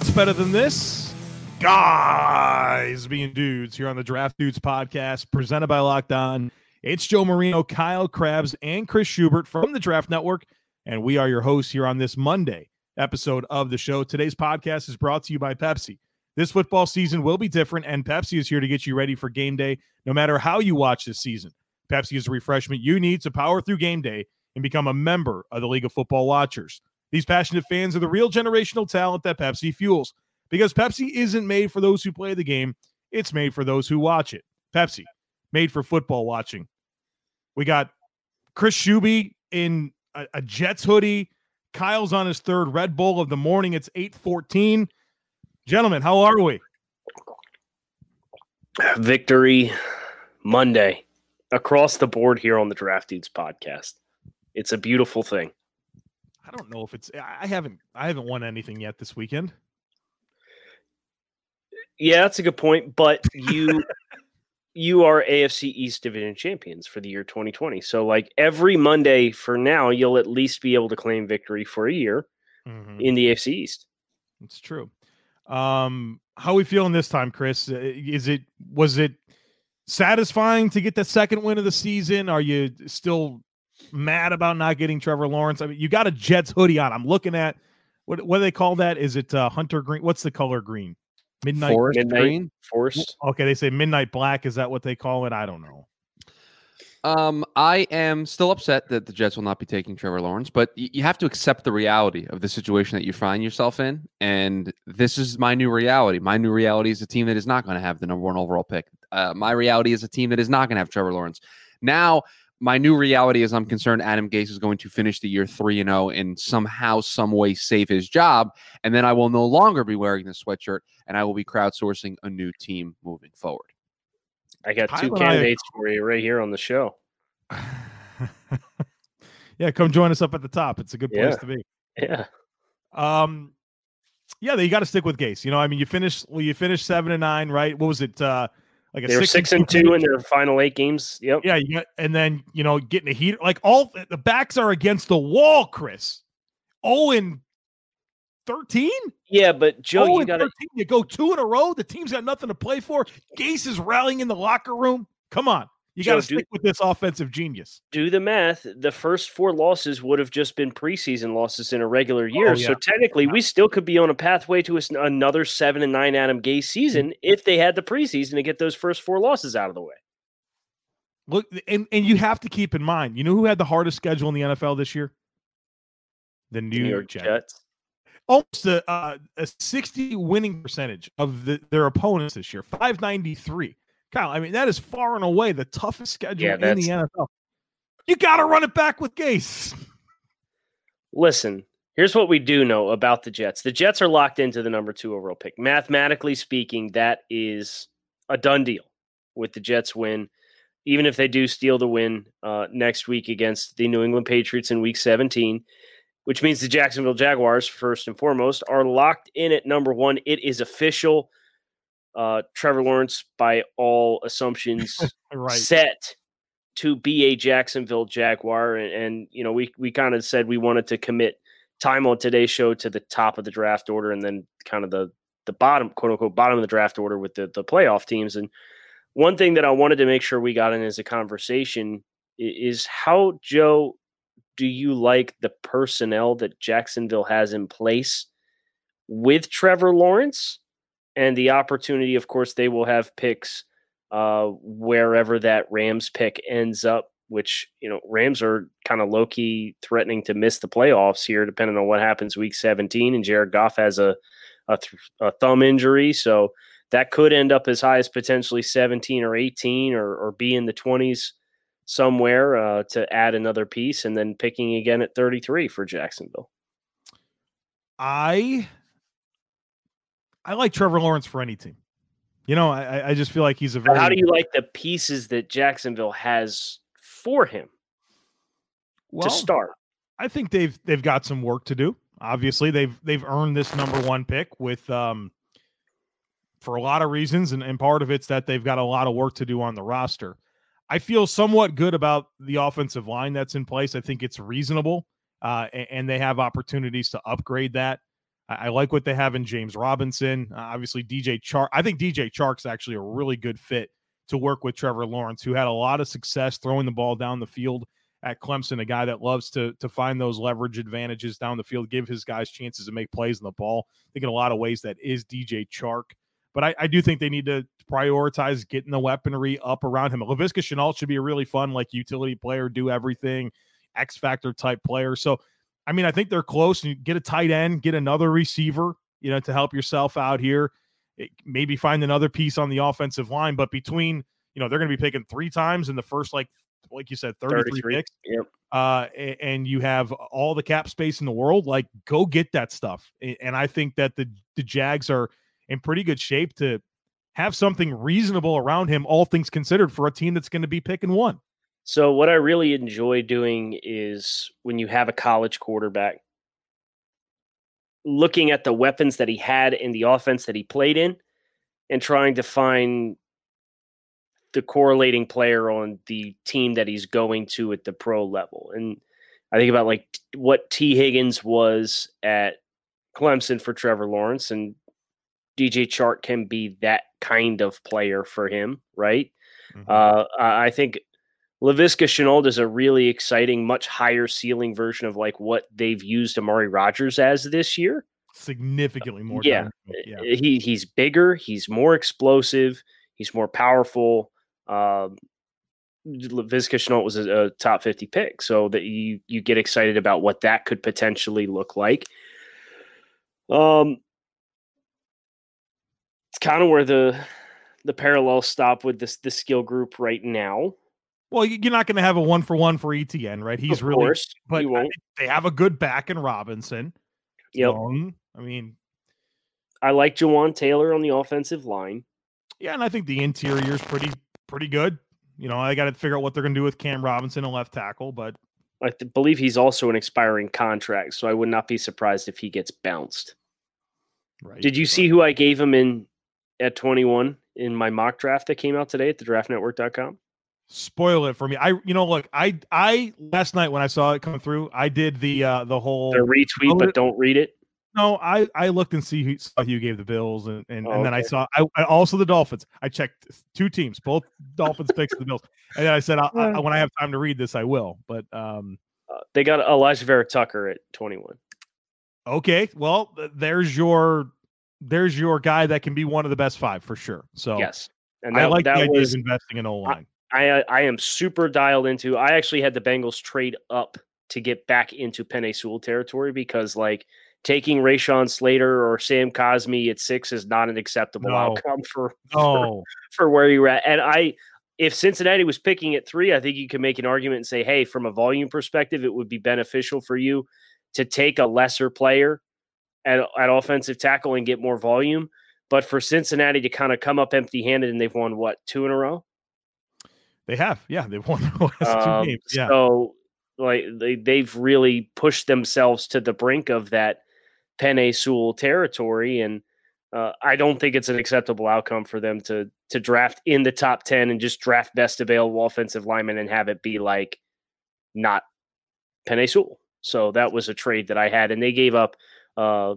What's better than this? Guys being dudes here on the Draft Dudes podcast presented by Locked On. It's Joe Marino, Kyle Crabbs, and Chris Schubert from the Draft Network, and we are your hosts here on this Monday episode of the show. Today's podcast is brought to you by Pepsi. This football season will be different, and Pepsi is here to get you ready for game day no matter how you watch this season. Pepsi is the refreshment you need to power through game day and become a member of the League of Football Watchers. These passionate fans are the real generational talent that Pepsi fuels because Pepsi isn't made for those who play the game, it's made for those who watch it. Pepsi, made for football watching. We got Chris Shuby in a, a Jets hoodie. Kyle's on his third Red Bull of the morning. It's 814. Gentlemen, how are we? Victory Monday across the board here on the Draft Dudes podcast. It's a beautiful thing. I don't know if it's I haven't I haven't won anything yet this weekend. Yeah, that's a good point. But you you are AFC East Division champions for the year 2020. So like every Monday for now, you'll at least be able to claim victory for a year mm-hmm. in the AFC East. It's true. Um, how are we feeling this time, Chris? Uh, is it was it satisfying to get the second win of the season? Are you still mad about not getting Trevor Lawrence? I mean, you got a Jets hoodie on. I'm looking at what what do they call that? Is it uh, hunter green? What's the color green? Midnight forest midnight green, forest. Okay, they say midnight black. Is that what they call it? I don't know. Um, I am still upset that the Jets will not be taking Trevor Lawrence, but y- you have to accept the reality of the situation that you find yourself in. And this is my new reality. My new reality is a team that is not going to have the number one overall pick. Uh, my reality is a team that is not going to have Trevor Lawrence. Now, my new reality is I'm concerned Adam Gase is going to finish the year 3 and 0 and somehow some way save his job and then I will no longer be wearing the sweatshirt and I will be crowdsourcing a new team moving forward. I got two candidates I... for you right here on the show. yeah, come join us up at the top. It's a good place yeah. to be. Yeah. Um yeah, you got to stick with Gase. You know, I mean, you finished well, you finished 7 and 9, right? What was it uh like they were six, and two, two in their final eight games. Yep. Yeah, got, and then you know getting a heat like all the backs are against the wall, Chris. Oh, and thirteen. Yeah, but Joe, oh you got to you go two in a row. The team's got nothing to play for. Gase is rallying in the locker room. Come on. You got to stick with this offensive genius. Do the math. The first four losses would have just been preseason losses in a regular year. Oh, yeah. So technically, we still could be on a pathway to another seven and nine Adam Gase season mm-hmm. if they had the preseason to get those first four losses out of the way. Look, and, and you have to keep in mind, you know who had the hardest schedule in the NFL this year? The New, New York Jets. Jets. Almost a, uh, a 60 winning percentage of the, their opponents this year, 593. Kyle, I mean, that is far and away the toughest schedule yeah, in the NFL. You got to run it back with Gase. Listen, here's what we do know about the Jets the Jets are locked into the number two overall pick. Mathematically speaking, that is a done deal with the Jets win. Even if they do steal the win uh, next week against the New England Patriots in week 17, which means the Jacksonville Jaguars, first and foremost, are locked in at number one. It is official uh, Trevor Lawrence, by all assumptions, right. set to be a Jacksonville Jaguar. And, and you know, we, we kind of said we wanted to commit time on today's show to the top of the draft order and then kind of the, the bottom, quote unquote, bottom of the draft order with the, the playoff teams. And one thing that I wanted to make sure we got in as a conversation is how, Joe, do you like the personnel that Jacksonville has in place with Trevor Lawrence? And the opportunity, of course, they will have picks uh, wherever that Rams pick ends up. Which you know, Rams are kind of low key threatening to miss the playoffs here, depending on what happens week 17. And Jared Goff has a a, th- a thumb injury, so that could end up as high as potentially 17 or 18 or, or be in the 20s somewhere uh, to add another piece and then picking again at 33 for Jacksonville. I I like Trevor Lawrence for any team. You know, I, I just feel like he's a very. How do you like the pieces that Jacksonville has for him well, to start? I think they've they've got some work to do. Obviously, they've they've earned this number one pick with um for a lot of reasons, and, and part of it's that they've got a lot of work to do on the roster. I feel somewhat good about the offensive line that's in place. I think it's reasonable, uh, and, and they have opportunities to upgrade that. I, I like what they have in James Robinson. Uh, obviously, DJ Chark. I think DJ Chark's actually a really good fit to work with Trevor Lawrence, who had a lot of success throwing the ball down the field at Clemson, a guy that loves to to find those leverage advantages down the field, give his guys chances to make plays in the ball. I think in a lot of ways that is DJ Chark. But I, I do think they need to prioritize getting the weaponry up around him. Laviska Shenault should be a really fun, like utility player, do everything, X factor type player. So I mean, I think they're close. You get a tight end, get another receiver, you know, to help yourself out here. It, maybe find another piece on the offensive line. But between, you know, they're going to be picking three times in the first like like you said, 33, 33 picks. Yep. Uh, and you have all the cap space in the world. Like, go get that stuff. And I think that the the Jags are in pretty good shape to have something reasonable around him, all things considered, for a team that's going to be picking one. So, what I really enjoy doing is when you have a college quarterback, looking at the weapons that he had in the offense that he played in and trying to find the correlating player on the team that he's going to at the pro level. And I think about like what Tee Higgins was at Clemson for Trevor Lawrence, and DJ Chark can be that kind of player for him, right? Mm-hmm. Uh, I think Laviska Shenault is a really exciting, much higher ceiling version of like what they've used Amari Rodgers as this year. Significantly more. Yeah. yeah. He he's bigger, he's more explosive, he's more powerful. Um, Laviska Shenault was a, a, top 50 pick, so that you you get excited about what that could potentially look like. Um, it's kind of where the the parallels stop with this the skill group right now. Well, you're not going to have a one for one for Etienne, right? He's of really, course, but they have a good back in Robinson. Yep. Young. I mean, I like Jawaan Taylor on the offensive line. Yeah, and I think the interior is pretty pretty good. You know, I got to figure out what they're going to do with Cam Robinson and left tackle, but I believe he's also an expiring contract, so I would not be surprised if he gets bounced. Right. Did you see who I gave him in at 21 in my mock draft that came out today at the draftnetwork.com? Spoil it for me. I you know look, I I last night when I saw it come through, I did the uh the whole the retweet but don't read it. No, I I looked and see who saw who gave the Bills, and and, oh, and then okay. I saw I, I, also the Dolphins. I checked two teams, both Dolphins picks the Bills, and then I said I, I, when I have time to read this, I will. But um, uh, they got Alijah Vera-Tucker at twenty one. Okay, well, there's your there's your guy that can be one of the best five for sure. So yes, and that, I like that the idea was, of investing in O line. I uh, I am super dialed into. I actually had the Bengals trade up to get back into Penei Sewell territory because like taking Rashawn Slater or Sam Cosmi at six is not an acceptable no. outcome for, no. for, for where you're at. And I, if Cincinnati was picking at three, I think you can make an argument and say, hey, from a volume perspective, it would be beneficial for you to take a lesser player at, at offensive tackle and get more volume. But for Cincinnati to kind of come up empty handed and they've won what, two in a row? They have. Yeah. They've won the last um, two games. Yeah. So like they, they've really pushed themselves to the brink of that Penei Sewell territory, and uh, I don't think it's an acceptable outcome for them to to draft in the top ten and just draft best available offensive lineman and have it be like not Penei Sewell. So that was a trade that I had, and they gave up. Uh,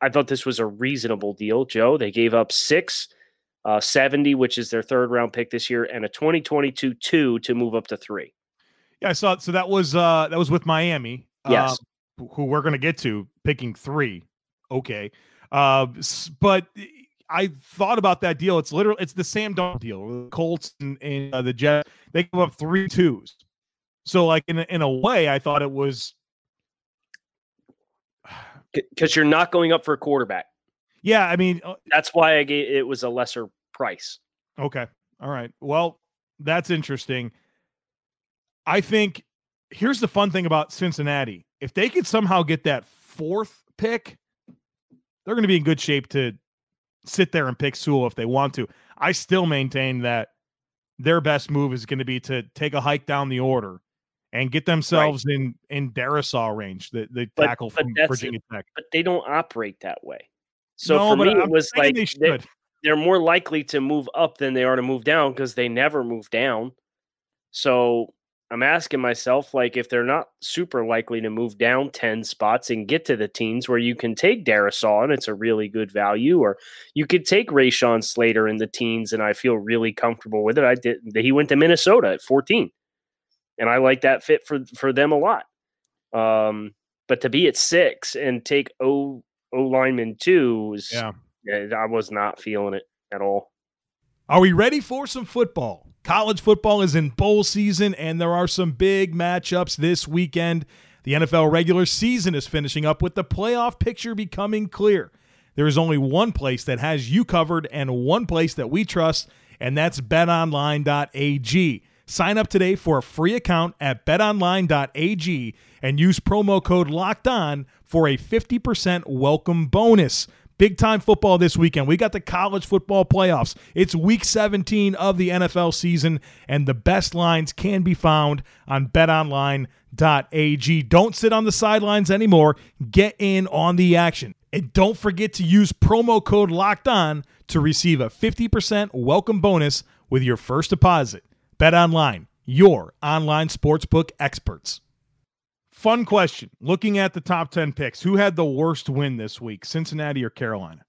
I thought this was a reasonable deal, Joe. They gave up six, uh, 70, which is their third round pick this year, and a 2022 two to move up to three. Yeah, I saw it. So that was uh that was with Miami. Yes. Um, who we're going to get to picking three. Okay. Uh, but I thought about that deal. It's literally it's the Sam Darnold deal. The Colts and, and uh, the Jets they give up three twos. So like in a, in a way, I thought it was because you're not going up for a quarterback. Yeah, I mean uh that's why I gave it was a lesser price. Okay. All right. Well, that's interesting. I think here's the fun thing about Cincinnati. If they could somehow get that fourth pick, they're going to be in good shape to sit there and pick Sewell if they want to. I still maintain that their best move is going to be to take a hike down the order and get themselves right. in in Darrisaw range, the the but, tackle but from Virginia Tech. But they don't operate that way. So no, for me, I'm it was like they they, they're more likely to move up than they are to move down because they never move down. So I'm asking myself, like, if they're not super likely to move down 10 spots and get to the teens where you can take Darrisaw and it's a really good value, or you could take Rashawn Slater in the teens and I feel really comfortable with it. I did he went to Minnesota at 14. And I like that fit for for them a lot. Um, but to be at six and take O O lineman two was Yeah. I was not feeling it at all. Are we ready for some football? College football is in bowl season, and there are some big matchups this weekend. The NFL regular season is finishing up with the playoff picture becoming clear. There is only one place that has you covered and one place that we trust, and that's betonline.ag. Sign up today for a free account at betonline.ag and use promo code locked on for a 50% welcome bonus. Big time football this weekend. We got the college football playoffs. It's week 17 of the NFL season, and the best lines can be found on betonline.ag. Don't sit on the sidelines anymore. Get in on the action. And don't forget to use promo code locked on to receive a 50% welcome bonus with your first deposit. Bet online, your online sportsbook experts. Fun question. Looking at the top 10 picks, who had the worst win this week, Cincinnati or Carolina?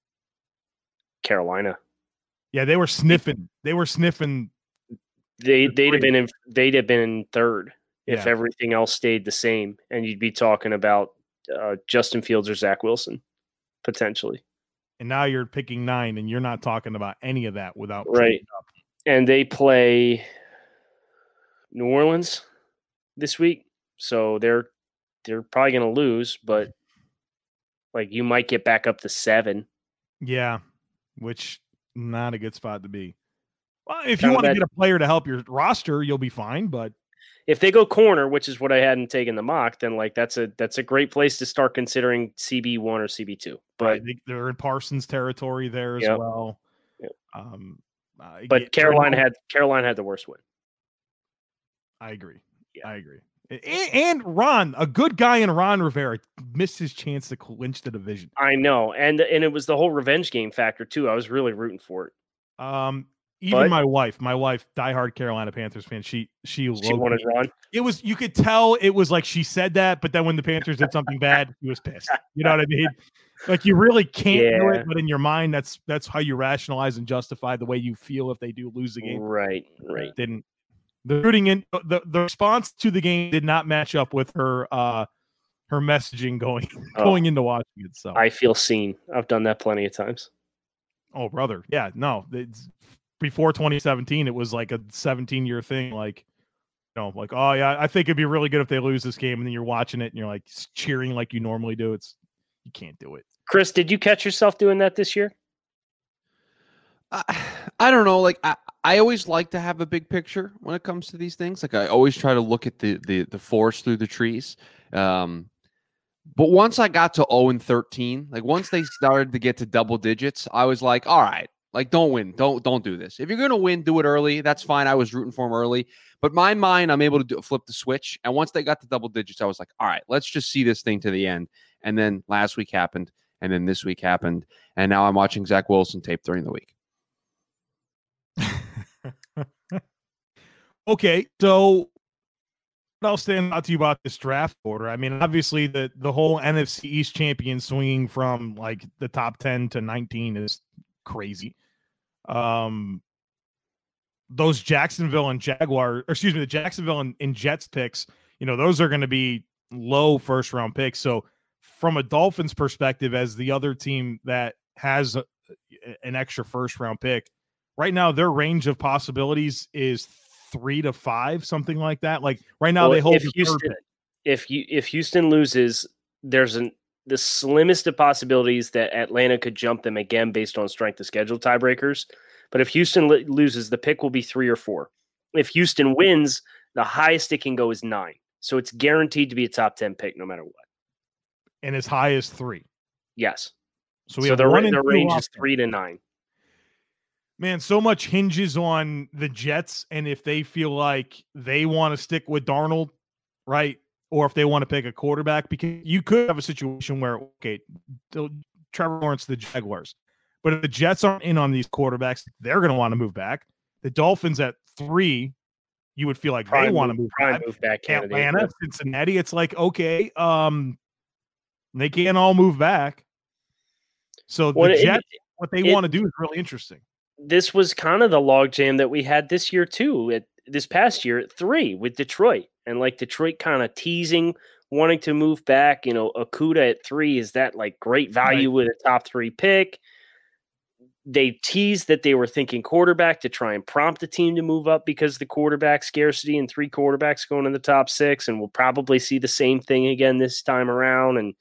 Carolina. Yeah, they were sniffing. They were sniffing. They The they'd have been in they'd have been in third if Yeah. everything else stayed the same, and you'd be talking about uh, Justin Fields or Zach Wilson potentially. And now you're picking nine, and you're not talking about any of that without Right. up. And they play New Orleans this week, so they're they're probably going to lose, but like you might get back up to seven. Yeah, which not a good spot to be. Well, if you want to get a player to help your roster, you'll be fine. But If they go corner, which is what I hadn't taken the mock, then like that's a that's a great place to start considering CB one or CB two. But they, they're in Parsons territory there as Yep. well. Yep. Um, uh, but Carolina had Carolina had the worst win. I agree. Yeah. I agree. And Ron, a good guy in Ron Rivera, missed his chance to clinch the division. I know, and and it was the whole revenge game factor too. I was really rooting for it. Um, even But- my wife, my wife, diehard Carolina Panthers fan, she she, She wanted Ron. It was you could tell it was like she said that, but then when the Panthers did something bad, he was pissed. You know what I mean? Like you really can't do it, but in your mind, that's that's how you rationalize and justify the way you feel if they do lose the game. Right, right. Didn't the rooting in the the response to the game did not match up with her uh her messaging going Oh. going into watching it. So I feel seen. I've done that plenty of times. oh brother, yeah, no, it's before 2017, it was like a 17 year thing. Like, you know, like oh yeah, I think it'd be really good if they lose this game, and then you're watching it and you're like cheering like you normally do. It's you can't do it. Chris, did you catch yourself doing that this year? I, I don't know. Like I, I always like to have a big picture when it comes to these things. Like I always try to look at the the, the forest through the trees. Um, but once I got to 0 and 13, like once they started to get to double digits, I was like, all right, like don't win, don't don't do this. If you're gonna win, do it early. That's fine. I was rooting for them early, but my mind, I'm able to do, flip the switch. And once they got to double digits, I was like, all right, let's just see this thing to the end. And then last week happened, and then this week happened, and now I'm watching Zach Wilson tape during the week. Okay, so what else stand out to you about this draft order? I mean, obviously the the whole NFC East champion swinging from like the top 10 to 19 is crazy. Um those Jacksonville and Jaguar, excuse me, the Jacksonville and, and Jets picks, you know, those are going to be low first round picks. So from a Dolphins perspective, as the other team that has a, an extra first round pick, right now their range of possibilities is three to five, something like that. Like right now Well, they hold if Houston, pick. if you if Houston loses, there's an the slimmest of possibilities that Atlanta could jump them again based on strength of schedule tiebreakers. But if Houston lo- loses, the pick will be three or four. If Houston wins, the highest it can go is nine. So it's guaranteed to be a top ten pick no matter what. and as high as three. Yes. So we So have the, one the range is three to nine. Man, so much hinges on the Jets and if they feel like they want to stick with Darnold, right? Or if they want to pick a quarterback, because you could have a situation where, okay, Trevor Lawrence, the Jaguars, but if the Jets aren't in on these quarterbacks, they're going to want to move back. The Dolphins at three, you would feel like Prime they want to move- back. move back candidate. Atlanta, Cincinnati. It's like okay, um, they can't all move back. So Well, the it- Jets, what they it- want to do is really interesting. This was kind of the logjam that we had this year too. At this past year at three with Detroit, and like Detroit kind of teasing wanting to move back. You know, Okudah at three is that like great value with a top three pick. They teased that they were thinking quarterback to try and prompt the team to move up because the quarterback scarcity and three quarterbacks going in the top six, and we'll probably see the same thing again this time around. And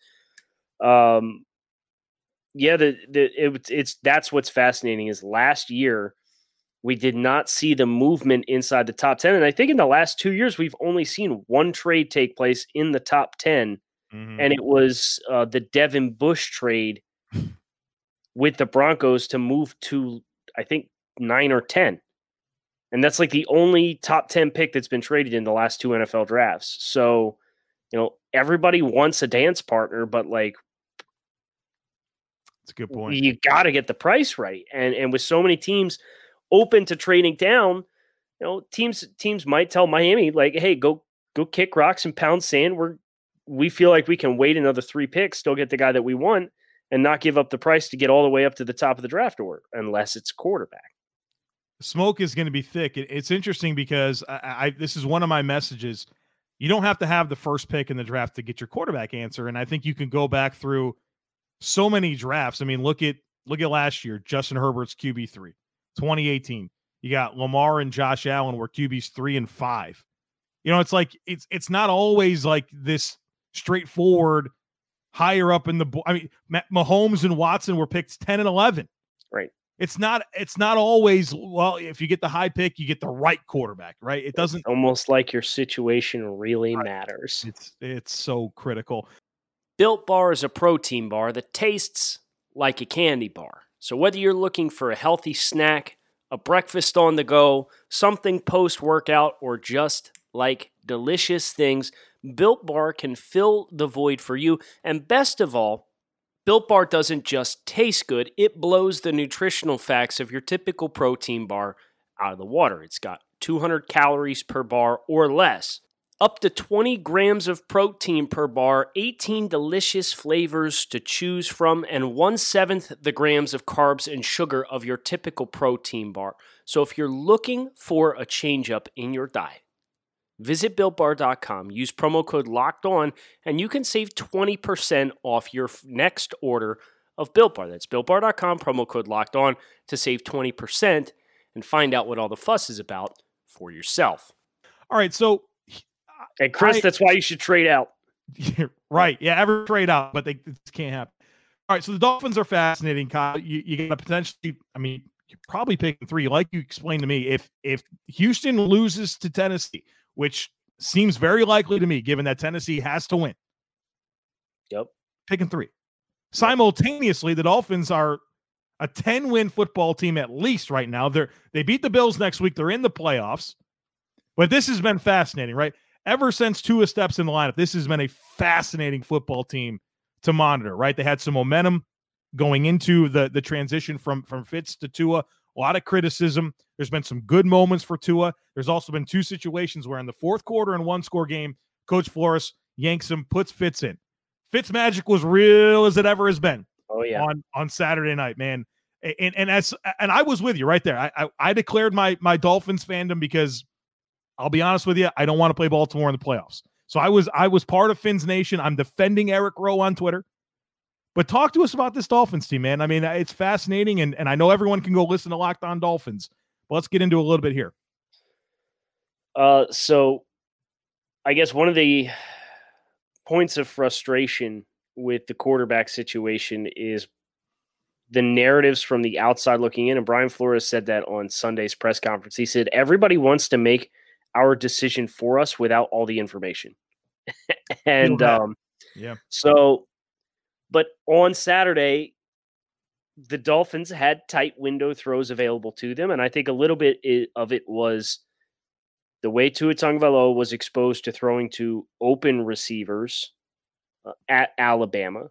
um, yeah, the, the it, it's that's what's fascinating is last year we did not see the movement inside the top 10 and i think in the last two years we've only seen one trade take place in the top 10 Mhm. and it was uh, the devin bush trade with the broncos to move to i think 9 or 10 and that's like the only top 10 pick that's been traded in the last two nfl drafts. So you know everybody wants a dance partner but like It's a good point. you got to get the price right. And and with so many teams open to trading down, you know, teams teams might tell Miami like, "Hey, go go kick rocks and pound sand. We're we feel like we can wait another three picks, still get the guy that we want, and not give up the price to get all the way up to the top of the draft order, unless it's quarterback." smoke is going to be thick. It, it's interesting because I, I this is one of my messages. You don't have to have the first pick in the draft to get your quarterback answer, and I think you can go back through so many drafts. I mean, look at look at last year, Justin Herbert's QB three, 2018. You got Lamar and Josh Allen were QBs three and five. You know, it's like it's it's not always like this straightforward higher up in the. bo- I mean, Ma- Mahomes and Watson were picked ten and eleven Right. it's not it's not always well if you get the high pick you get the right quarterback right it doesn't Almost like your situation really matters. it's it's so critical Built Bar is a protein bar that tastes like a candy bar. So whether you're looking for a healthy snack, a breakfast on the go, something post workout, or just like delicious things, Built Bar can fill the void for you. And best of all, Built Bar doesn't just taste good, it blows the nutritional facts of your typical protein bar out of the water. It's got 200 calories per bar or less up to 20 grams of protein per bar, 18 delicious flavors to choose from, and one seventh the grams of carbs and sugar of your typical protein bar. So if you're looking for a change up in your diet, visit builtbar.com, use promo code locked on, and you can save 20% off your next order of Built Bar. That's builtbar.com, promo code locked on to save 20% and find out what all the fuss is about for yourself. all right so And Chris, I- that's why you should trade out. right yeah ever trade out but they this can't happen all right so the dolphins are fascinating Kyle. you, you got to potentially i mean you're probably picking three like you explained to me if if houston loses to tennessee which seems very likely to me given that tennessee has to win Yep. picking three. Simultaneously, the Dolphins are a 10 win football team at least right now. They're they beat the Bills next week. They're in the playoffs. But this has been fascinating, right? Ever since Tua steps in the lineup, this has been a fascinating football team to monitor, right? They had some momentum going into the the transition from from Fitz to Tua. A lot of criticism. There's been some good moments for Tua. There's also been two situations where in the fourth quarter and one score game, Coach Flores yanks him, puts Fitz in. Fitz magic was real as it ever has been Oh yeah. on on Saturday night, man. And and as and I was with you right there. I, I I declared my my Dolphins fandom because I'll be honest with you, I don't want to play Baltimore in the playoffs. So I was I was part of Fins Nation. I'm defending Eric Rowe on Twitter. But talk to us about this Dolphins team, man. I mean, it's fascinating, and, and I know everyone can go listen to Locked On Dolphins. But let's get into a little bit here. Uh, so I guess one of the points of frustration with the quarterback situation is the narratives from the outside looking in. And Brian Flores said that on Sunday's press conference. He said, Everybody wants to make our decision for us without all the information. and um, Yeah. so, but on Saturday, the Dolphins had tight window throws available to them. And I think a little bit of it was the way Tua Tagovailoa was exposed to throwing to open receivers uh, at Alabama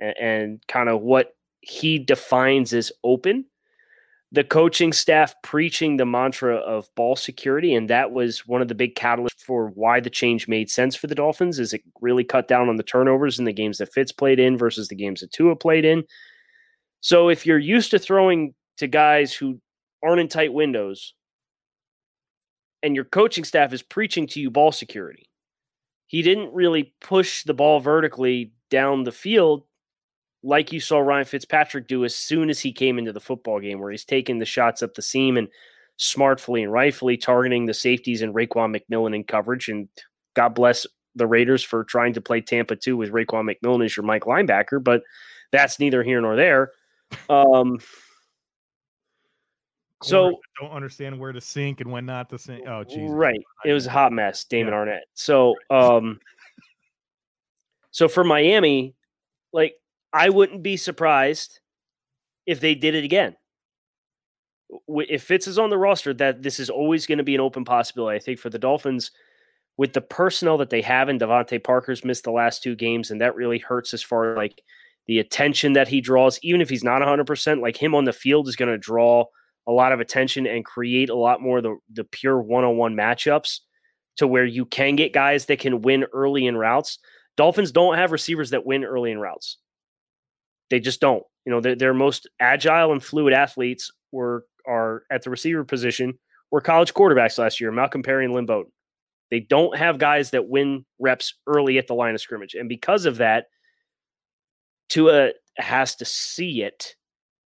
and, and kind of what he defines as open. The coaching staff preaching the mantra of ball security, and that was one of the big catalysts for why the change made sense for the Dolphins. Is it really cut down on the turnovers in the games that Fitz played in versus the games that Tua played in? So if you're used to throwing to guys who aren't in tight windows, and your coaching staff is preaching to you ball security, he didn't really push the ball vertically down the field like you saw Ryan Fitzpatrick do as soon as he came into the football game, where he's taking the shots up the seam and smartfully and rightfully targeting the safeties and Raekwon McMillan in coverage. And God bless the Raiders for trying to play Tampa 2 with Raekwon McMillan as your Mike linebacker, but that's neither here nor there. Um, so don't understand where to sink and when not to sink. Oh, Jesus. right. It was a hot mess, Damon yeah. Arnette. So, um, so for Miami, like I wouldn't be surprised if they did it again. If Fitz is on the roster, that this is always going to be an open possibility. I think for the Dolphins, with the personnel that they have, and DeVante Parker's missed the last two games, and that really hurts as far like the attention that he draws. Even if he's not 100%, like him on the field is going to draw a lot of attention and create a lot more the, the pure one on one matchups to where you can get guys that can win early in routes. Dolphins don't have receivers that win early in routes. They just don't. You know, their most agile and fluid athletes were are at the receiver position were college quarterbacks last year, Malcolm Perry and Bowden. They don't have guys that win reps early at the line of scrimmage. And because of that, Tua has to see it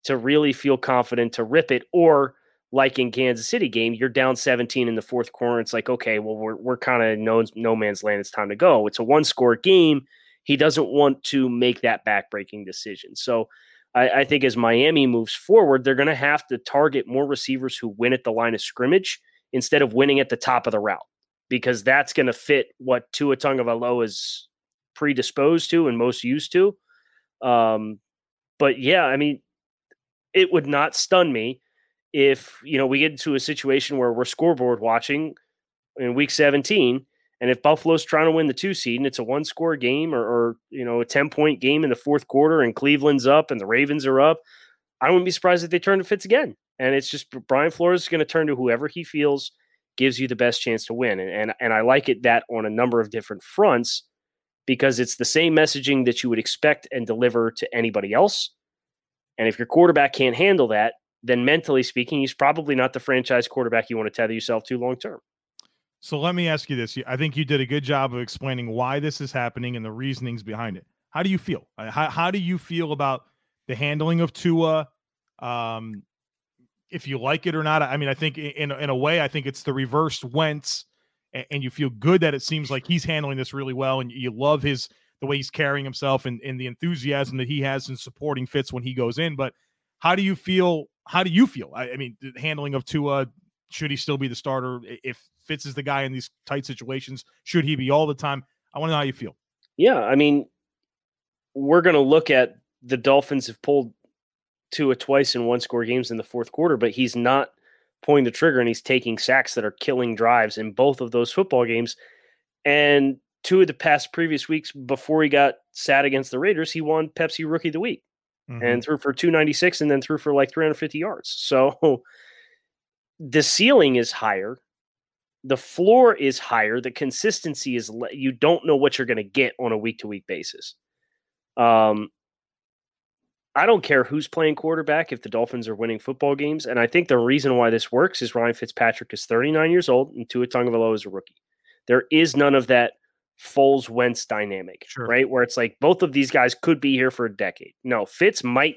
to really feel confident to rip it. Or like in Kansas City game, you're down 17 in the fourth quarter. It's like, okay, well, we're, we're kind of no, no man's land. It's time to go. It's a one score game he doesn't want to make that backbreaking decision. So I, I think as Miami moves forward, they're going to have to target more receivers who win at the line of scrimmage instead of winning at the top of the route because that's going to fit what Tua Tagovailoa is predisposed to and most used to. Um, but yeah, I mean, it would not stun me if you know we get into a situation where we're scoreboard watching in week 17 and if Buffalo's trying to win the two seed and it's a one score game or, or, you know, a 10 point game in the fourth quarter and Cleveland's up and the Ravens are up, I wouldn't be surprised if they turn to Fitz again. And it's just Brian Flores is going to turn to whoever he feels gives you the best chance to win. And, and, and I like it that on a number of different fronts because it's the same messaging that you would expect and deliver to anybody else. And if your quarterback can't handle that, then mentally speaking, he's probably not the franchise quarterback you want to tether yourself to long term. So let me ask you this. I think you did a good job of explaining why this is happening and the reasonings behind it. How do you feel? Uh, how, how do you feel about the handling of Tua? Um, if you like it or not, I mean, I think in, in a way, I think it's the reverse Wentz, and, and you feel good that it seems like he's handling this really well, and you love his the way he's carrying himself and, and the enthusiasm that he has in supporting Fitz when he goes in. But how do you feel? How do you feel? I, I mean, the handling of Tua, should he still be the starter? If Fitz is the guy in these tight situations, should he be all the time? I want to know how you feel. Yeah, I mean, we're going to look at the Dolphins have pulled Tua twice in one score games in the fourth quarter, but he's not pulling the trigger and he's taking sacks that are killing drives in both of those football games. And two of the past previous weeks before he got sat against the Raiders, he won Pepsi Rookie of the Week mm-hmm. and threw for 296 and then threw for like 350 yards. So the ceiling is higher the floor is higher the consistency is le- you don't know what you're going to get on a week to week basis um i don't care who's playing quarterback if the dolphins are winning football games and i think the reason why this works is ryan fitzpatrick is 39 years old and tua tagovailoa is a rookie there is none of that Foles Wentz dynamic, sure. right? Where it's like both of these guys could be here for a decade. No, Fitz might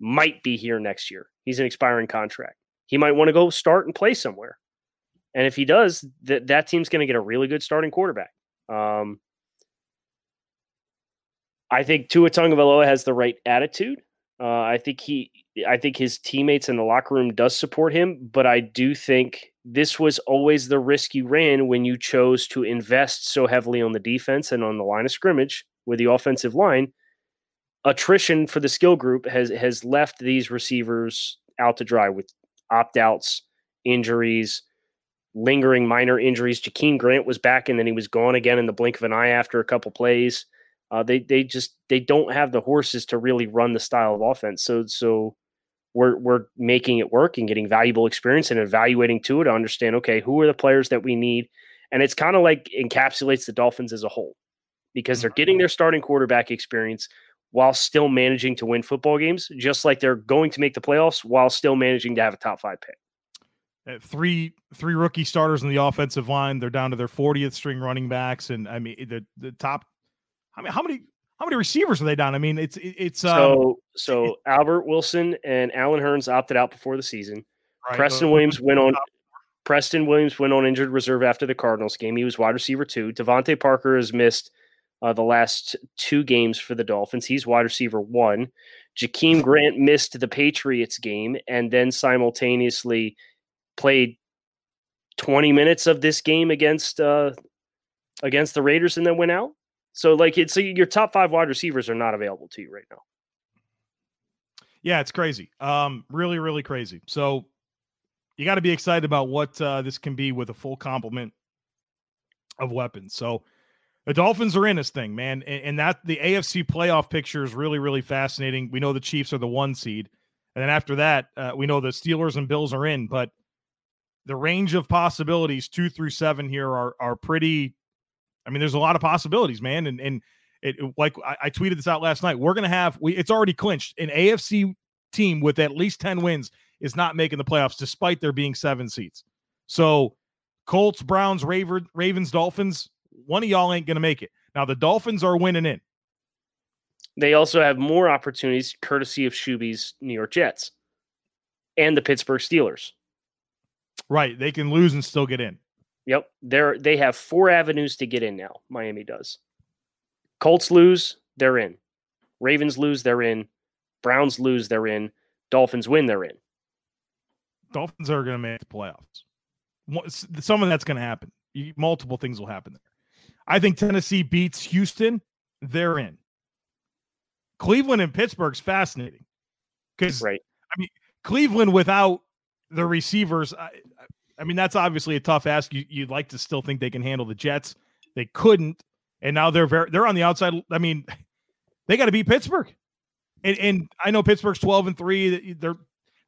might be here next year. He's an expiring contract he might want to go start and play somewhere. And if he does, that that team's going to get a really good starting quarterback. Um, I think Tua Tagovailoa has the right attitude. Uh, I think he, I think his teammates in the locker room does support him, but I do think this was always the risk you ran when you chose to invest so heavily on the defense and on the line of scrimmage with the offensive line. Attrition for the skill group has has left these receivers out to dry with opt outs, injuries, lingering minor injuries. Jakeem Grant was back and then he was gone again in the blink of an eye after a couple plays. Uh, they they just they don't have the horses to really run the style of offense. So so we're we're making it work and getting valuable experience and evaluating to it to understand okay who are the players that we need and it's kind of like encapsulates the dolphins as a whole because they're getting their starting quarterback experience while still managing to win football games just like they're going to make the playoffs while still managing to have a top five pick Uh, three three rookie starters in the offensive line. They're down to their 40th string running backs, and I mean the the top. I mean, how many how many receivers are they down? I mean, it's it- it's um, so so albert wilson and allen hurns opted out before the season right, preston uh, williams went on preston williams went on injured reserve after the cardinals game he was wide receiver two devante parker has missed uh, the last two games for the dolphins he's wide receiver one Jakeem grant missed the patriots game and then simultaneously played 20 minutes of this game against uh against the raiders and then went out so like it's so your top five wide receivers are not available to you right now Yeah, it's crazy. Um, really, really crazy. So you got to be excited about what uh, this can be with a full complement of weapons. So the Dolphins are in this thing, man, and, and that the AFC playoff picture is really, really fascinating. We know the Chiefs are the one seed, and then after that, uh, we know the Steelers and Bills are in, but the range of possibilities two through seven here are are pretty. I mean, there's a lot of possibilities, man, and and it like I, I tweeted this out last night. We're gonna have we it's already clinched an AFC team with at least 10 wins is not making the playoffs despite there being seven seats. So Colts, Browns, Raver, Ravens, Dolphins, one of y'all ain't gonna make it. Now the Dolphins are winning in. They also have more opportunities courtesy of Shuby's New York Jets and the Pittsburgh Steelers. Right. They can lose and still get in. Yep. They're they have four avenues to get in now. Miami does. Colts lose, they're in. Ravens lose, they're in. Browns lose, they're in. Dolphins win, they're in. Dolphins are gonna make the playoffs. Some of that's gonna happen. Multiple things will happen there. I think Tennessee beats Houston. They're in. Cleveland and Pittsburgh's fascinating because Right. I mean Cleveland without the receivers, I, I- mean, that's obviously a tough ask. You, you'd like to still think they can handle the Jets. They couldn't, and now they're very they're on the outside. I mean, they got to beat Pittsburgh, and, and I know Pittsburgh's twelve and three. They're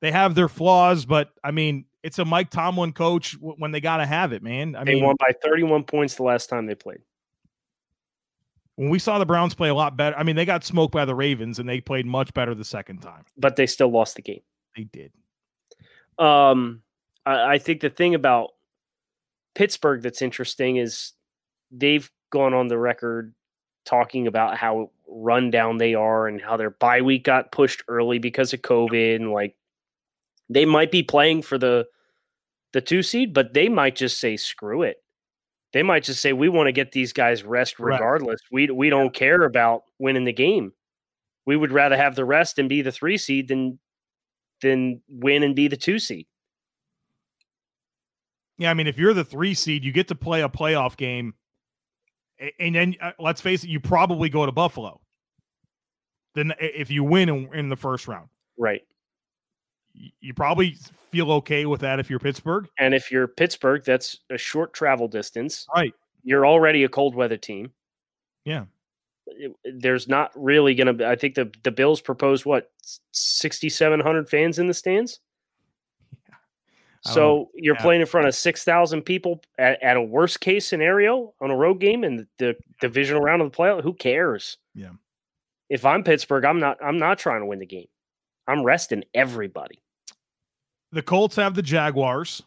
they have their flaws, but I mean, it's a Mike Tomlin coach when they got to have it, man. I They mean, won by 31 points the last time they played. When we saw the Browns play a lot better, I mean, they got smoked by the Ravens, and they played much better the second time. But they still lost the game. They did. Um, I, I think the thing about Pittsburgh that's interesting is they've gone on the record talking about how run down they are and how their bye week got pushed early because of COVID and like they might be playing for the the two seed, but they might just say screw it. They might just say we want to get these guys rest regardless. We we don't care about winning the game. We would rather have the rest and be the three seed than than win and be the two seed. Yeah, I mean, if you're the three seed, you get to play a playoff game, and then uh, let's face it, you probably go to Buffalo. Then, if you win in, in the first round, Right. You probably feel okay with that if you're Pittsburgh, And if you're Pittsburgh, that's a short travel distance. right? You're already a cold weather team. Yeah, It- there's not really going to be, I think the, the Bills proposed what, 6,700 fans in the stands? Don't So you're Yeah. playing in front of 6,000 people at, at a worst case scenario on a road game in the, the divisional round of the playoff. Who cares? Yeah. If I'm Pittsburgh, I'm not, I'm not trying to win the game. I'm resting everybody. the Colts have the Jaguars.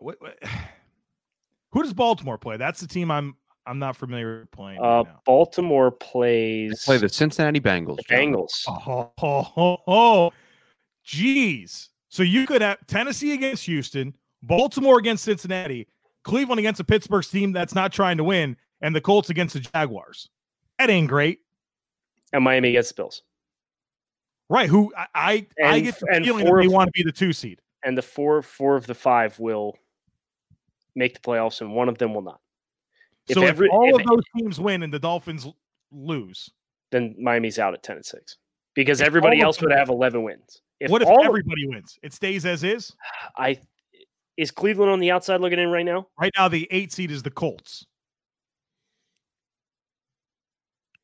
What, what- who does Baltimore play? That's the team I'm I'm not familiar with playing. right Uh, now. Baltimore They plays play the Cincinnati Bengals. the Bengals. Oh, oh, oh, oh, geez. So you could have Tennessee against Houston, Baltimore against Cincinnati, Cleveland against a Pittsburgh team that's not trying to win, and the Colts against the Jaguars. That ain't great, and Miami gets the Bills. right? Who I I, I get the and feeling that they of- want to be the two seed. And the four four of the five will make the playoffs, and one of them will not. If so every- if all if- of those teams win and the Dolphins lose, Then Miami's out at ten and six because everybody else would have eleven wins. If what if all everybody wins? It stays as is. I is Cleveland on the outside looking in right now? Right now, the eight seed is the Colts.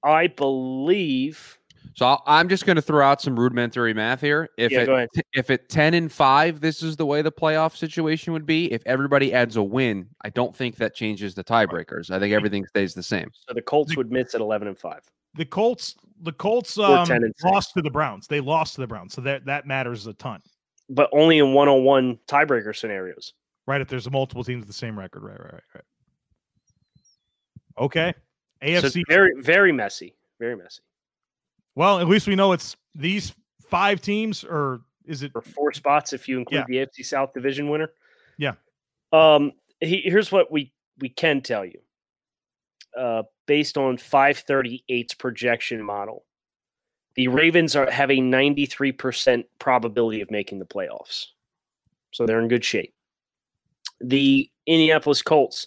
I believe So I'll, I'm just going to throw out some rudimentary math here. If Yeah, it, go ahead. if at 10 and 5 this is the way the playoff situation would be, if everybody adds a win, I don't think that changes the tiebreakers. I think everything stays the same. So the Colts would miss at eleven and five. The Colts, the Colts um, and lost to the Browns. They lost to the Browns, so that that matters a ton, but only in one on one tiebreaker scenarios. right? If there's multiple teams with the same record, right, right, right, right. Okay, So AFC. very, very messy. Very messy. well, at least we know it's these five teams, or is it? For four spots if you include the AFC South division winner. Yeah. Um he, here's what we we can tell you. Uh based on 538's projection model. The Ravens are have a 93% probability of making the playoffs. So they're in good shape. The Indianapolis Colts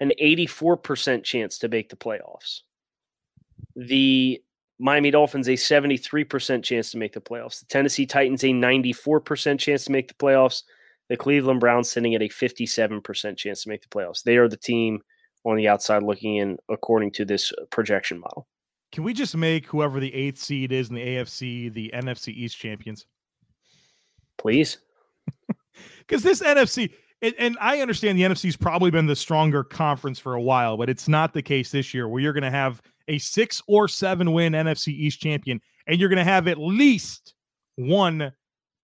an 84% chance to make the playoffs. The Miami Dolphins a 73% chance to make the playoffs. The Tennessee Titans a 94% chance to make the playoffs. The Cleveland Browns sitting at a 57% chance to make the playoffs. They are the team on the outside looking in according to this uh, projection model. Can we just make whoever the eighth seed is in the AFC the NFC East champions? Please. Because this NFC, and, and I understand the NFC's probably been the stronger conference for a while, but it's not the case this year where you're going to have a six or seven win NFC East champion, and you're going to have at least one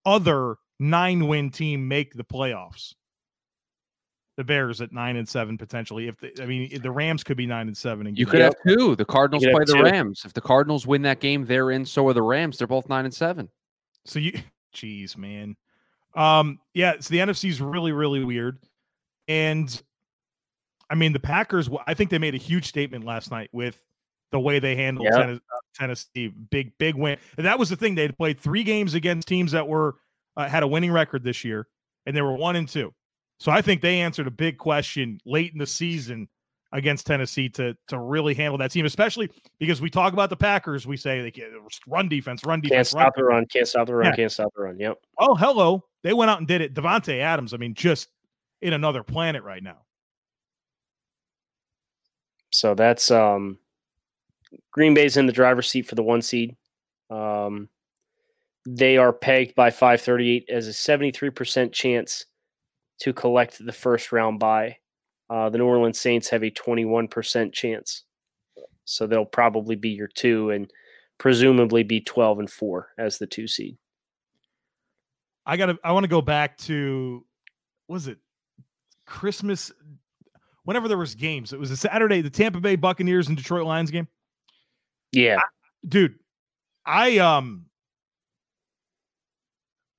other nine win team make the playoffs. The Bears at nine and seven potentially. If the, I mean the Rams could be nine and seven. And You could have two. The Cardinals play the two. Rams. If the Cardinals win that game, they're in. So are the Rams. They're both nine and seven. So you, jeez, man. Um, yeah. So the NFC is really, really weird, and I mean the Packers. I think they made a huge statement last night with the way they handled. Tennes- uh, Tennessee. Big, big win. And that was the thing. They had played three games against teams that were uh, had a winning record this year, and they were one and two. So I think they answered a big question late in the season against Tennessee to to really handle that team, especially because we talk about the Packers. We say they can run defense, run Can't defense, run stop the run. Can't stop the run. Yeah. Can't stop the run. Yep. Oh, hello. They went out and did it. Davante Adams, I mean, just in another planet right now. So that's um Green Bay's in the driver's seat for the one seed. Um they are pegged by 538 as a 73% chance to collect the first round bye. Uh, the New Orleans Saints have a 21% chance. So they'll probably be your two and presumably be 12 and four as the two seed. I gotta I want to go back to was it Christmas whenever there was games. It was a Saturday, the Tampa Bay Buccaneers and Detroit Lions game. Yeah. Dude, I um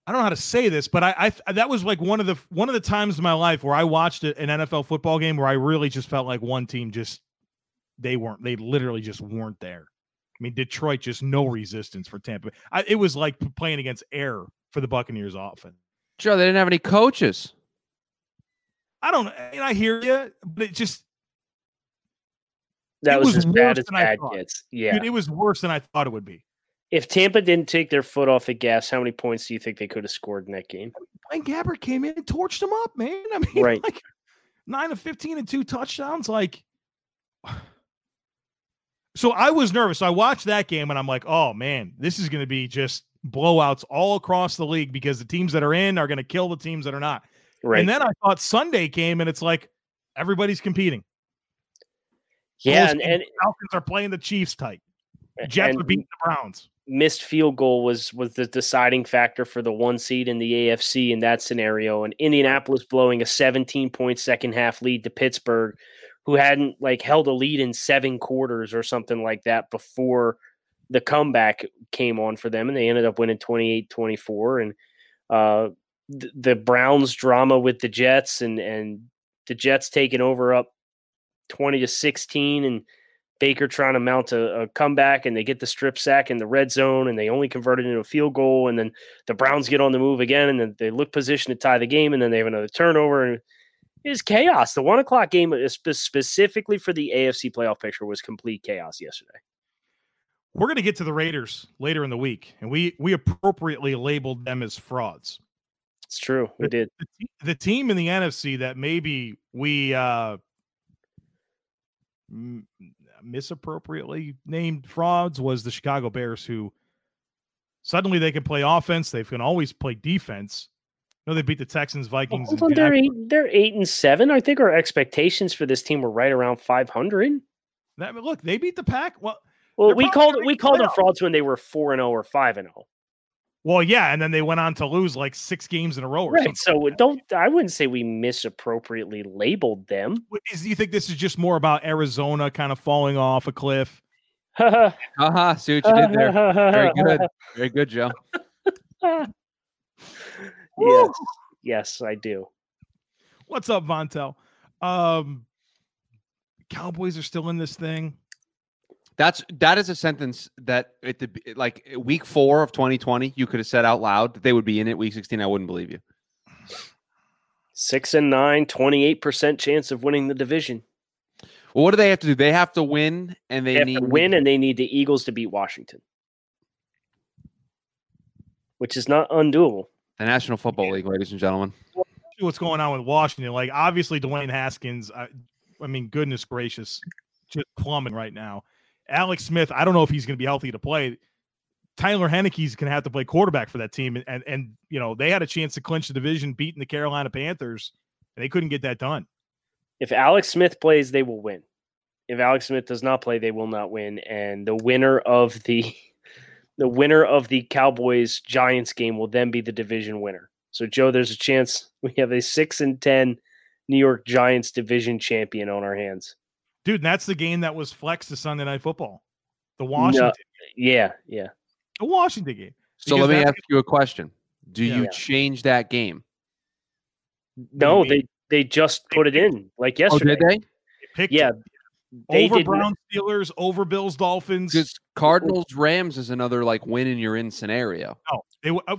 I don't know how to say this, but I, I that was like one of the one of the times in my life where I watched an NFL football game where I really just felt like one team just they weren't they literally just weren't there. I mean, Detroit just no resistance for Tampa. I, it was like playing against air for the Buccaneers often. Joe, they didn't have any coaches. I don't know. And I hear you, but it just That It was, was as bad as bad gets. Yeah. dude, it was worse than I thought it would be. if Tampa didn't take their foot off the gas, how many points do you think they could have scored in that game? Blaine Gabbert came in and torched them up, man. I mean, Right. like nine of fifteen and two touchdowns. Like, so I was nervous. So I watched that game and I'm like, oh man, this is going to be just blowouts all across the league because the teams that are in are going to kill the teams that are not. Right. And then I thought Sunday came and it's like everybody's competing. yeah, and, and Falcons are playing the Chiefs tight. Jets are beating the Browns. missed field goal was was the deciding factor for the one seed in the AFC in that scenario. And Indianapolis blowing a 17 point second half lead to Pittsburgh, who hadn't like held a lead in seven quarters or something like that before the comeback came on for them. And they ended up winning 28 24. And uh, th- the Browns drama with the Jets and, and the Jets taking over up 20 to 16 and Baker trying to mount a, a comeback and they get the strip sack in the red zone and they only convert it into a field goal. And then the Browns get on the move again and then they look position to tie the game and then they have another turnover. And is chaos. The one o'clock game is specifically for the AFC playoff picture was complete chaos yesterday. We're going to get to the Raiders later in the week, and we we appropriately labeled them as frauds. It's true. We did. the, the team in the NFC that maybe we uh m- misappropriately named frauds was the Chicago Bears, who suddenly they can play offense. They can always play defense. No, they beat the Texans, Vikings. Hold on, they're eight, they're eight and seven. I think our expectations for this team were right around five hundred. That look, they beat the pack. Well, well, we called we called them frauds when they were four and zero or five and zero. Oh. Well, yeah, and then they went on to lose like six games in a row. right. So don't I wouldn't say we misappropriately labeled them. Is you think this is just more about Arizona kind of falling off a cliff? Haha, uh-huh, see what you did there. Very good. Very good, Joe. yes. Yes, I do. What's up, Vontel? Um Cowboys are still in this thing. That's that is a sentence that at the like week four of 2020 you could have said out loud that they would be in it week 16. I wouldn't believe you. Six and nine, 28% chance of winning the division. Well, what do they have to do? They have to win and they, they need to win and they need the Eagles to beat Washington. Which is not undoable. The National Football League, ladies and gentlemen. What's going on with Washington? Like obviously Dwayne Haskins, I, I mean, goodness gracious, just plumbing right now. Alex Smith, I don't know if he's going to be healthy to play. Tyler Heinicke's going to have to play quarterback for that team, and, and and you know they had a chance to clinch the division, beating the Carolina Panthers, and they couldn't get that done. If Alex Smith plays, they will win. If Alex Smith does not play, they will not win. And the winner of the the winner of the Cowboys Giants game will then be the division winner. So Joe, there's a chance we have a six and ten New York Giants division champion on our hands. Dude, that's the game that was flexed to Sunday Night Football. The Washington. No, yeah, yeah. The Washington game. So let me ask you a question. Do yeah. you change that game? No, they they just put it in like yesterday. Oh, did they? yeah. They over Brown Steelers, over Bills Dolphins. Because Cardinals Rams is another like win and you're in scenario. Oh, they uh,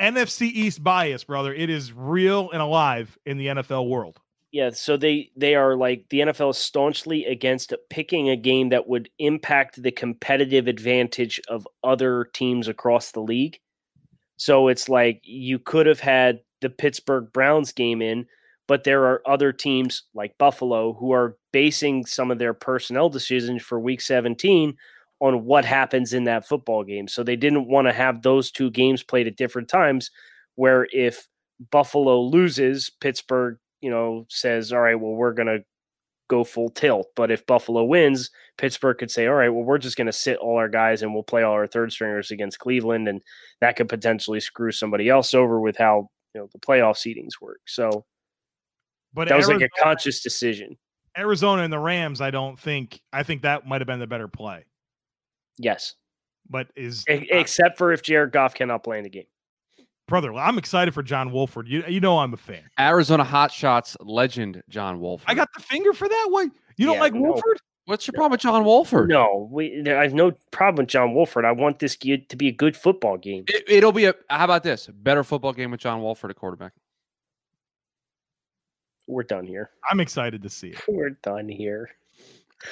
NFC East bias, brother. It is real and alive in the NFL world. Yeah, so they they are like the NFL is staunchly against picking a game that would impact the competitive advantage of other teams across the league. So it's like you could have had the Pittsburgh Browns game in, but there are other teams like Buffalo who are basing some of their personnel decisions for week 17 on what happens in that football game. So they didn't want to have those two games played at different times where if Buffalo loses, Pittsburgh you know, says, all right, well, we're going to go full tilt. But if Buffalo wins, Pittsburgh could say, all right, well, we're just going to sit all our guys and we'll play all our third stringers against Cleveland. And that could potentially screw somebody else over with how, you know, the playoff seedings work. So, but that was Arizona, like a conscious decision. Arizona and the Rams, I don't think, I think that might have been the better play. Yes. But is except for if Jared Goff cannot play in the game brother, I'm excited for John Wolford. You you know I'm a fan. Arizona Hotshots legend John Wolford. I got the finger for that. What you don't yeah, like no. Wolford? What's your problem with John Wolford? No, we, I have no problem with John Wolford. I want this to be a good football game. It, will be a. How about this? Better football game with John Wolford at quarterback. We're done here. I'm excited to see it. We're done here.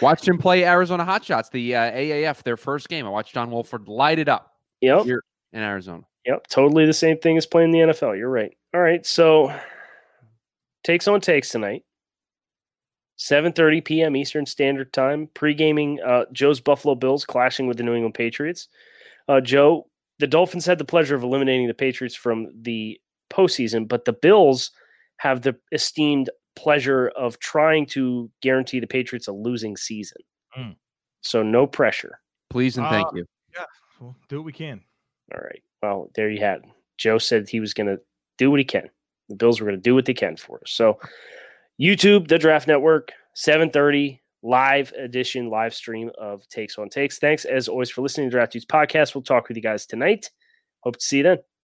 Watched him play Arizona Hotshots, the uh, AAF, their first game. I watched John Wolford light it up. Yep. Here in Arizona. Yep, totally the same thing as playing the NFL. You're right. All right, so takes on takes tonight. 7:30 p.m. Eastern Standard Time. Pre-gaming uh, Joe's Buffalo Bills clashing with the New England Patriots. Uh, Joe, the Dolphins had the pleasure of eliminating the Patriots from the postseason, but the Bills have the esteemed pleasure of trying to guarantee the Patriots a losing season. Mm. So no pressure. Please and thank uh, you. Yeah, we'll do what we can. All right. Well, there you had. It. Joe said he was going to do what he can. The Bills were going to do what they can for us. So, YouTube, the Draft Network, 7:30 live edition, live stream of Takes on Takes. Thanks as always for listening to Draft Dudes podcast. We'll talk with you guys tonight. Hope to see you then.